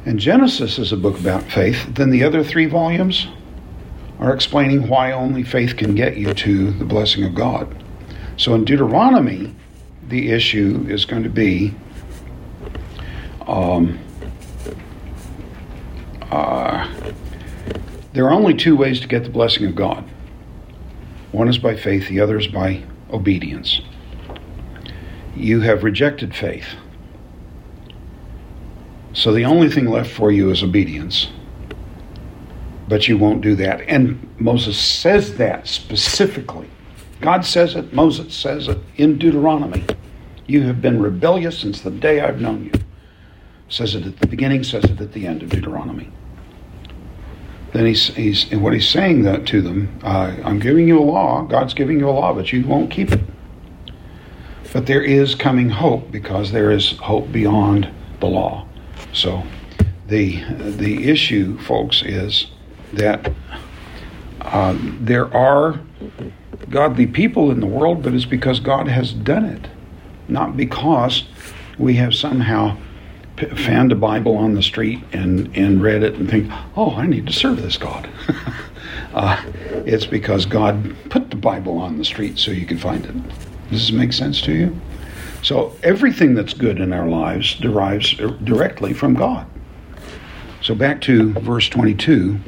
and Genesis is a book about faith. Then the other three volumes are explaining why only faith can get you to the blessing of God. So in Deuteronomy, the issue is going to be um, uh, there are only two ways to get the blessing of God. One is by faith, the other is by obedience. You have rejected faith. So the only thing left for you is obedience. But you won't do that. And Moses says that specifically. God says it, Moses says it in Deuteronomy. You have been rebellious since the day I've known you. Says it at the beginning, says it at the end of Deuteronomy. Then he's, he's and what he's saying that to them, uh, I'm giving you a law, God's giving you a law, but you won't keep it. But there is coming hope because there is hope beyond the law. So the the issue, folks, is that uh, there are godly people in the world, but it's because God has done it, not because we have somehow found a Bible on the street and, and read it and think, oh, I need to serve this God. Uh, it's because God put the Bible on the street so you can find it. Does this make sense to you? So everything that's good in our lives derives directly from God. So back to verse 22.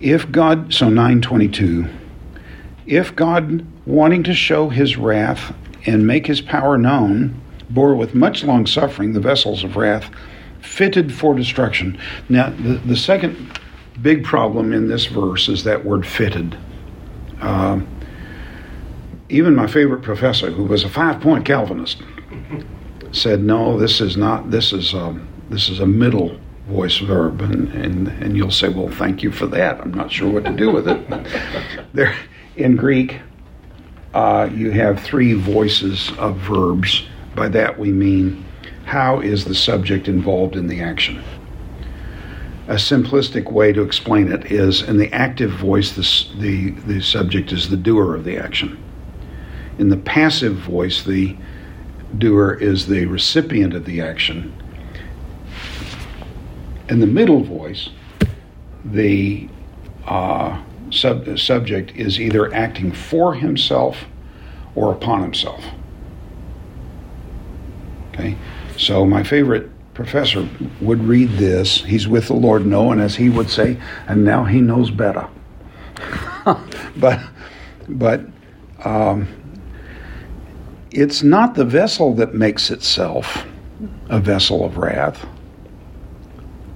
If God, so 922, if God, wanting to show his wrath and make his power known, bore with much long suffering the vessels of wrath fitted for destruction. Now, the, the second big problem in this verse is that word fitted. Uh, even my favorite professor, who was a five point Calvinist, said, no, this is not, this is, um, this is a middle voice verb. And, and, and you'll say, well, thank you for that. I'm not sure what to do with it. there, in Greek, uh, you have three voices of verbs. By that we mean how is the subject involved in the action? A simplistic way to explain it is in the active voice, the, the, the subject is the doer of the action. In the passive voice, the doer is the recipient of the action. In the middle voice, the uh, sub- subject is either acting for himself or upon himself. Okay? So my favorite professor would read this. He's with the Lord knowing, as he would say, and now he knows better. but but um, it's not the vessel that makes itself a vessel of wrath.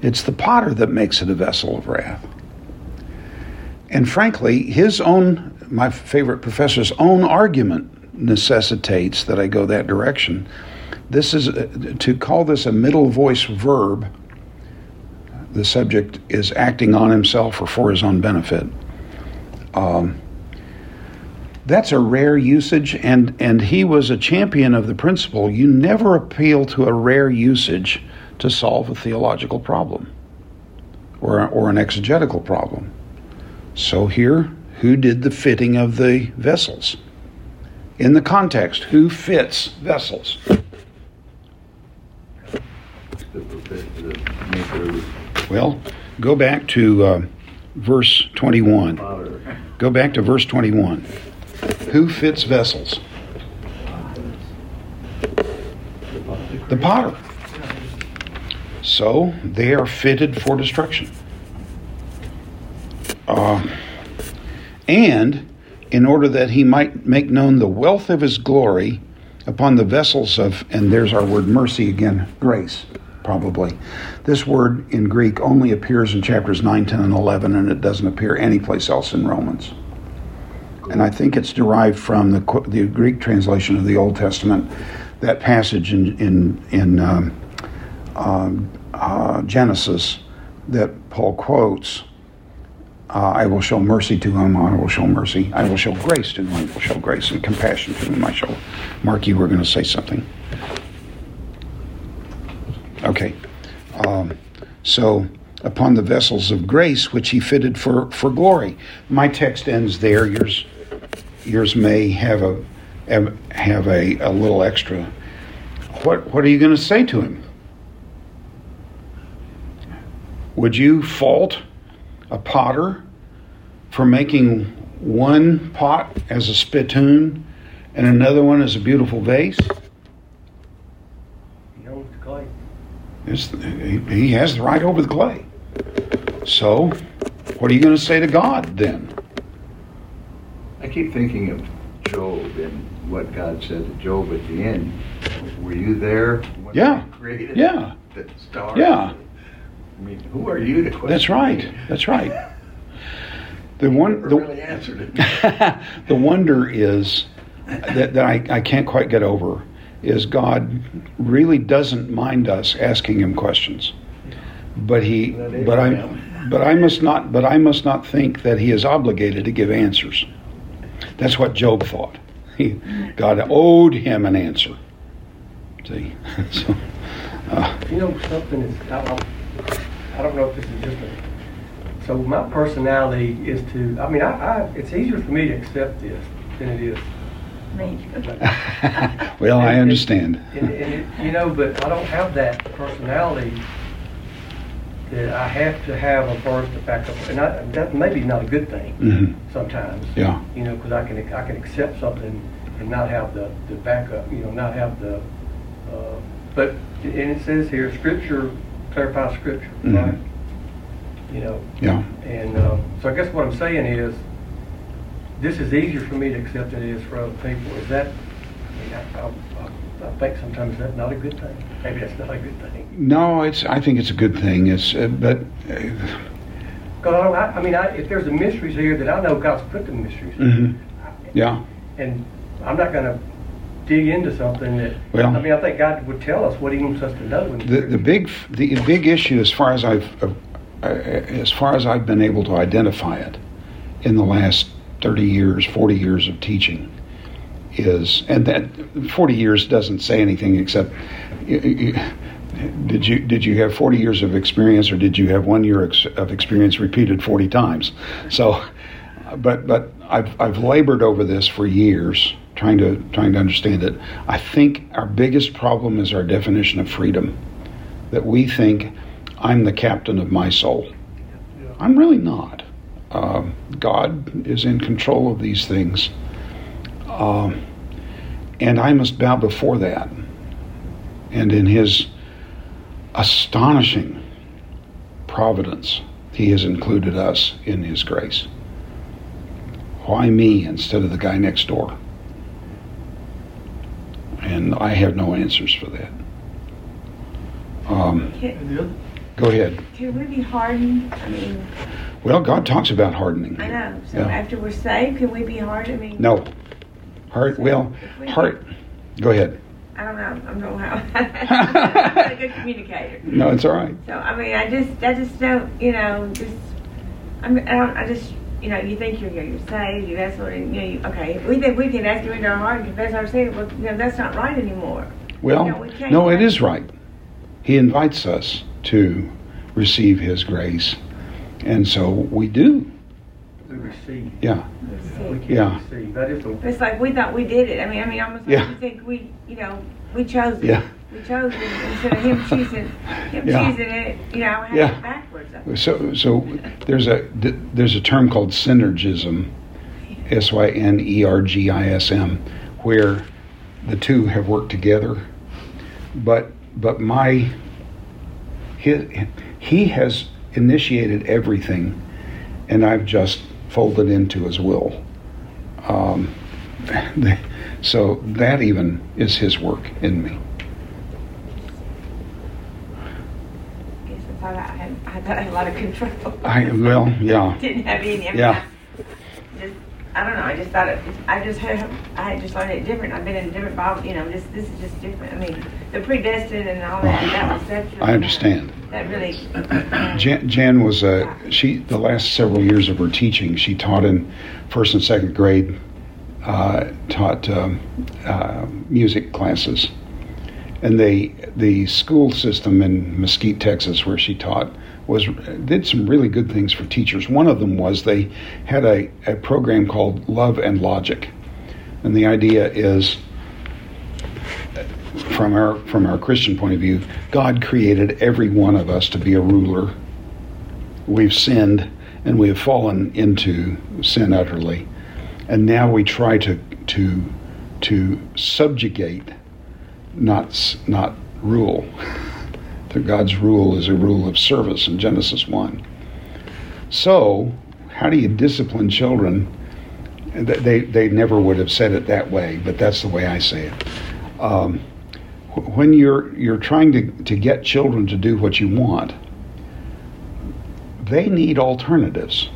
It's the potter that makes it a vessel of wrath. And frankly, his own, my favorite professor's own argument necessitates that I go that direction this is to call this a middle voice verb. The subject is acting on himself or for his own benefit. Um, that's a rare usage, and, and he was a champion of the principle you never appeal to a rare usage to solve a theological problem or, or an exegetical problem. So, here, who did the fitting of the vessels? In the context, who fits vessels? Well, go back to uh, verse 21. Go back to verse 21. Who fits vessels? The potter. So they are fitted for destruction. Uh, and in order that he might make known the wealth of his glory upon the vessels of, and there's our word mercy again, grace probably. This word in Greek only appears in chapters 9, 10, and 11, and it doesn't appear anyplace else in Romans. And I think it's derived from the, the Greek translation of the Old Testament, that passage in, in, in um, um, uh, Genesis that Paul quotes. Uh, I will show mercy to him, I will show mercy. I will show grace to him, I will show grace, and compassion to him, I shall. Mark, you were going to say something. Okay. Um, so, upon the vessels of grace which he fitted for, for glory. My text ends there. Yours, yours may have a have a, a little extra. What what are you going to say to him? Would you fault a potter for making one pot as a spittoon and another one as a beautiful vase? he has the right over the clay. So, what are you going to say to God then? I keep thinking of Job and what God said to Job at the end. Were you there when yeah. created yeah. the stars? Yeah. I mean, who are you to question? That's right. That's right. The one the, really answered it. the wonder is that, that I, I can't quite get over is God really doesn't mind us asking him questions. But he but I but I must not but I must not think that he is obligated to give answers. That's what Job thought. He, God owed him an answer. See, so uh, you know something is I, I, don't know if this is just a so my personality is to I mean I, I it's easier for me to accept this than it is well, and, I understand. And, and, and, you know, but I don't have that personality that I have to have a birth to back up, and I, that may be not a good thing Mhm. sometimes. Yeah. You know, because I can, I can accept something and not have the, the backup, you know, not have the, uh, but, and it says here, scripture clarifies scripture, Mhm. right? You know, Yeah. and, um, so I guess what I'm saying is, this is easier for me to accept than it is for other people. Is that, I I, I, I think sometimes that's not a good thing. Maybe that's not a good thing. No, it's. I think it's a good thing. It's. Uh, but. Uh, Because I, I, I mean, I, if there's a mysteries here that I know God's put the mysteries, mhm. Yeah. and I'm not going to dig into something that. Well- I mean, I think God would tell us what He wants us to know. The the big the big issue, as far as I've uh, uh, as far as I've been able to identify it in the last thirty years, forty years of teaching, is and that forty years doesn't say anything except. Did you did you have forty years of experience, or did you have one year ex- of experience repeated forty times? So, but but I've I've labored over this for years, trying to trying to understand it. I think our biggest problem is our definition of freedom. That we think I'm the captain of my soul. I'm really not. Um, God is in control of these things, um, and I must bow before that. And in His astonishing providence, He has included us in His grace. Why me instead of the guy next door? And I have no answers for that. Um, Can, And the other, go ahead. can we be hardened? I mean, Well, God talks about hardening. I know. So Yeah. after we're saved, can we be hardened? I mean, No. Heart. Well, heart. Go ahead. I don't know. I don't know how. I'm not a good communicator. No, it's all right. So I mean, I just, I just don't, you know, just, I'm, I don't, I just, you know, you think you're, you're saved, you that's what, you know, you, okay, we think we can ask you into our heart and confess our sin, well, you know, that's not right anymore. Well, No, we no, it is right. He invites us to receive His grace, and so we do. We receive. Yeah. We can't Yeah. receive. That is the. It's like we thought we did it. I mean, I mean, almost like Yeah. you think we, you know, we chose it. Yeah. We chose it instead of him choosing, him Yeah. choosing it. You know, I had Yeah. it backwards. So, so there's a there's a term called synergism, S Y N E R G I S M, where the two have worked together. But but my he, he has initiated everything, and I've just folded into his will. Um, so that even is his work in me. I guess I thought I had, I thought I had a lot of control. I well, yeah. Didn't have any. Yeah. I don't know. I just thought it. I just heard. I had just learned it different. I've been in different Bible. You know, this this is just different. I mean, the predestined and all that. That was. Really, I understand. That really. Jan, Jan was a she. The last several years of her teaching, she taught in first and second grade, uh, taught um, uh, music classes, and they the school system in Mesquite, Texas, where she taught, was did some really good things for teachers. One of them was they had a, a program called Love and Logic, and the idea is from our from our Christian point of view, God created every one of us to be a ruler. We've sinned and we have fallen into sin utterly, and now we try to to to subjugate, not not rule. that God's rule is a rule of service in Genesis one. So, how do you discipline children? They they never would have said it that way, but that's the way I say it. Um, when you're you're trying to, to get children to do what you want, they need alternatives.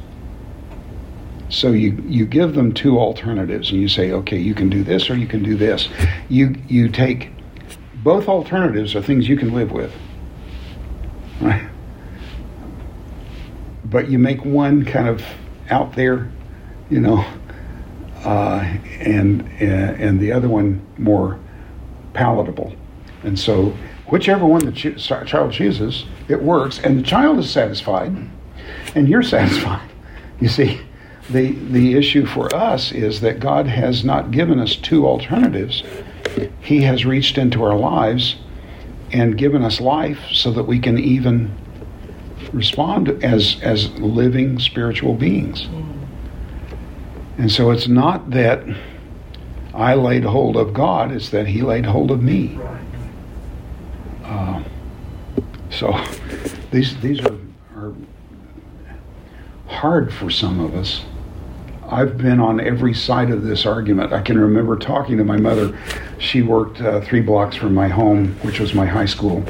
So you, you give them two alternatives and you say, okay, you can do this or you can do this. You you take both alternatives are things you can live with. But you make one kind of out there, you know, uh, and and the other one more palatable. And so, whichever one the ch- child chooses, it works, and the child is satisfied, and you're satisfied. You see, the the issue for us is that God has not given us two alternatives. He has reached into our lives and given us life so that we can even respond as as living spiritual beings. And so it's not that I laid hold of God; it's that He laid hold of me. Uh, so these these are, are hard for some of us. I've been on every side of this argument. I can remember talking to my mother. She worked uh, three blocks from my home, which was my high school,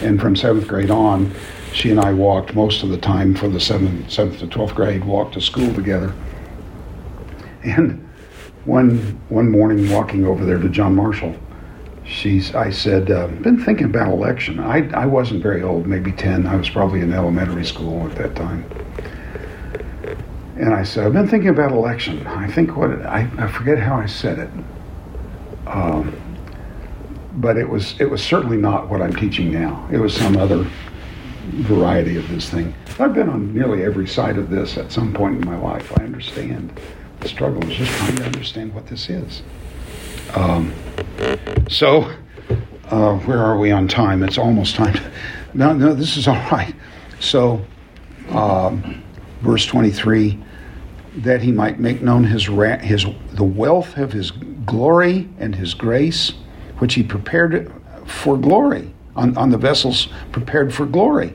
and from seventh grade on, she and I walked most of the time for the seventh, seventh to twelfth grade. Walked to school together. And one one morning, walking over there to John Marshall, she's I said, uh, "Been thinking about election." I I wasn't very old, maybe ten. I was probably in elementary school at that time. And I said, I've been thinking about election. I think what I, I forget how I said it, um, but it was it was certainly not what I'm teaching now. It was some other variety of this thing. I've been on nearly every side of this at some point in my life. I understand the struggle is just trying to understand what this is. Um, so, uh, where are we on time? It's almost time. To, no, no, this is all right. So. Um, verse 23 that he might make known his his the wealth of his glory and his grace which he prepared for glory on, on the vessels prepared for glory.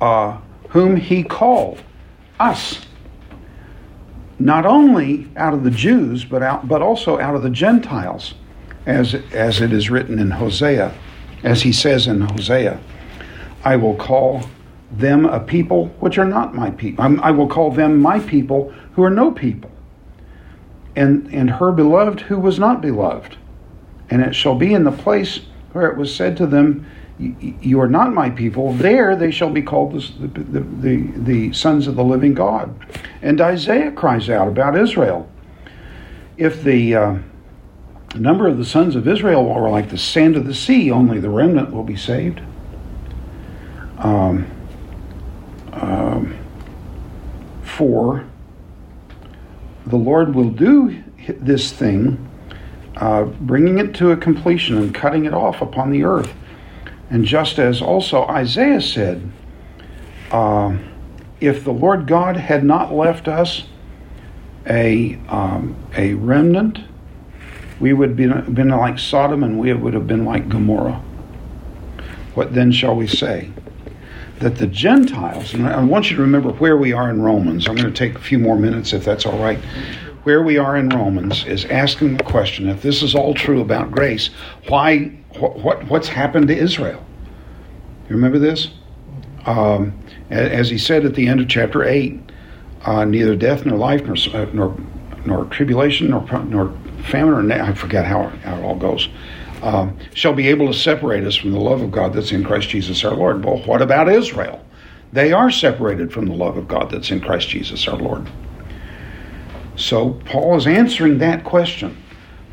Uh, whom he called us. Not only out of the Jews but out but also out of the Gentiles as as it is written in Hosea as he says in Hosea I will call them a people which are not my people. I'm, i will call them my people who are no people. And, and her beloved who was not beloved. And it shall be in the place where it was said to them, You are not my people, there they shall be called the, the, the, the sons of the living God. And Isaiah cries out about Israel. If the uh, number of the sons of Israel were like the sand of the sea, only the remnant will be saved. Um, um, for the Lord will do this thing, uh, bringing it to a completion and cutting it off upon the earth. And just as also Isaiah said, uh, if the Lord God had not left us a, um, a remnant, we would have been like Sodom and we would have been like Gomorrah. What then shall we say? That the Gentiles, and I want you to remember where we are in Romans. I'm going to take a few more minutes if that's all right. Where we are in Romans is asking the question if this is all true about grace, why, what, what what's happened to Israel? You remember this? Um, as he said at the end of chapter 8, uh, neither death nor life nor, uh, nor, nor tribulation nor, nor famine or I forget how, how it all goes um, shall be able to separate us from the love of God that's in Christ Jesus our Lord. Well, what about Israel? They are separated from the love of God that's in Christ Jesus our Lord. So Paul is answering that question.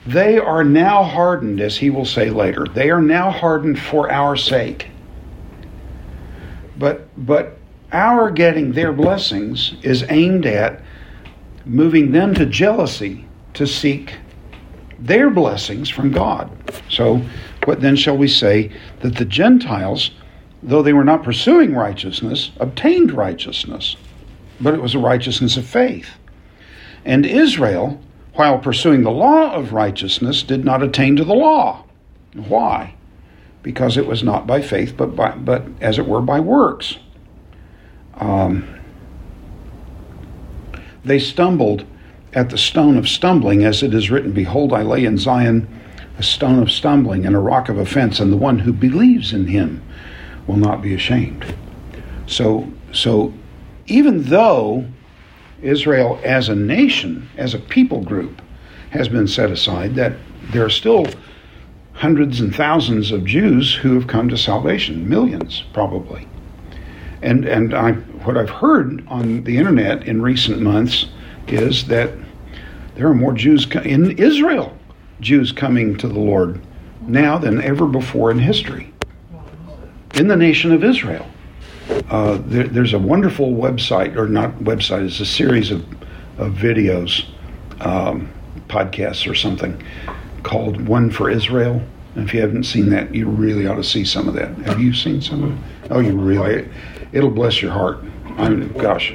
They are now hardened, as he will say later. They are now hardened for our sake. But but our getting their blessings is aimed at moving them to jealousy to seek their blessings from God. So, what then shall we say that the Gentiles, though they were not pursuing righteousness, obtained righteousness, but it was a righteousness of faith. And Israel, while pursuing the law of righteousness, did not attain to the law. Why? Because it was not by faith, but by, but as it were by works. Um, they stumbled at the stone of stumbling, as it is written, Behold, I lay in Zion a stone of stumbling and a rock of offense, and the one who believes in him will not be ashamed. So, so even though Israel as a nation, as a people group, has been set aside, that there are still hundreds and thousands of Jews who have come to salvation, millions probably. And and I what I've heard on the internet in recent months is that there are more Jews in Israel, Jews coming to the Lord now than ever before in history. In the nation of Israel. Uh, there, there's a wonderful website, or not website, it's a series of, of videos, um, podcasts or something, called One for Israel. And if you haven't seen that, you really ought to see some of that. Have you seen some of it? Oh, you really? It'll bless your heart. I mean, gosh,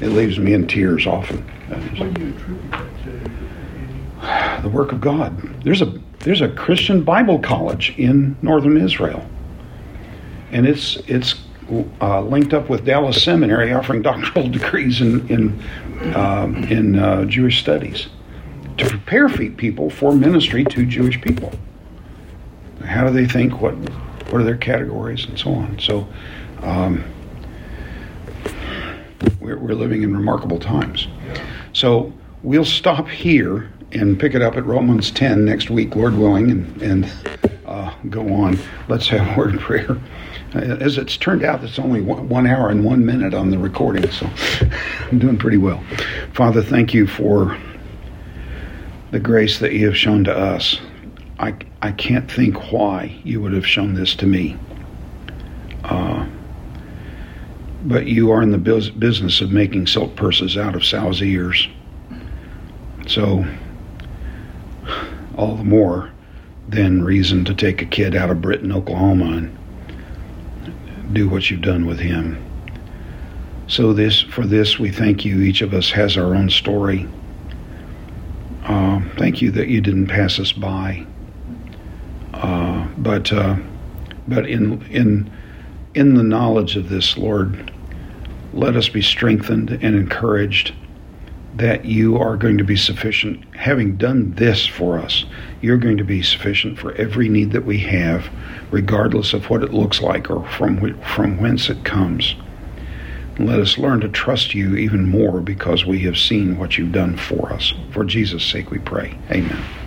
it leaves me in tears often. What do you attribute that to? The work of God. There's a there's a Christian Bible college in northern Israel, and it's it's uh, linked up with Dallas Seminary, offering doctoral degrees in in um, in uh, Jewish studies to prepare people for ministry to Jewish people. How do they think? What what are their categories and so on? So. Um, we're, we're living in remarkable times. So we'll stop here and pick it up at Romans 10 next week, Lord willing, and, and uh, go on. Let's have a word of prayer. As it's turned out, it's only one, one hour and one minute on the recording, so I'm doing pretty well. Father, thank you for the grace that you have shown to us. I, I can't think why you would have shown this to me. Uh, but you are in the business of making silk purses out of sow's ears. So, all the more than reason to take a kid out of Britton, Oklahoma, and do what you've done with him. So this for this we thank you. Each of us has our own story. Uh, thank you that you didn't pass us by. Uh, but uh, but in in in the knowledge of this, Lord, let us be strengthened and encouraged that you are going to be sufficient. Having done this for us, you're going to be sufficient for every need that we have, regardless of what it looks like or from, from whence it comes. Let us learn to trust you even more because we have seen what you've done for us. For Jesus' sake we pray. Amen.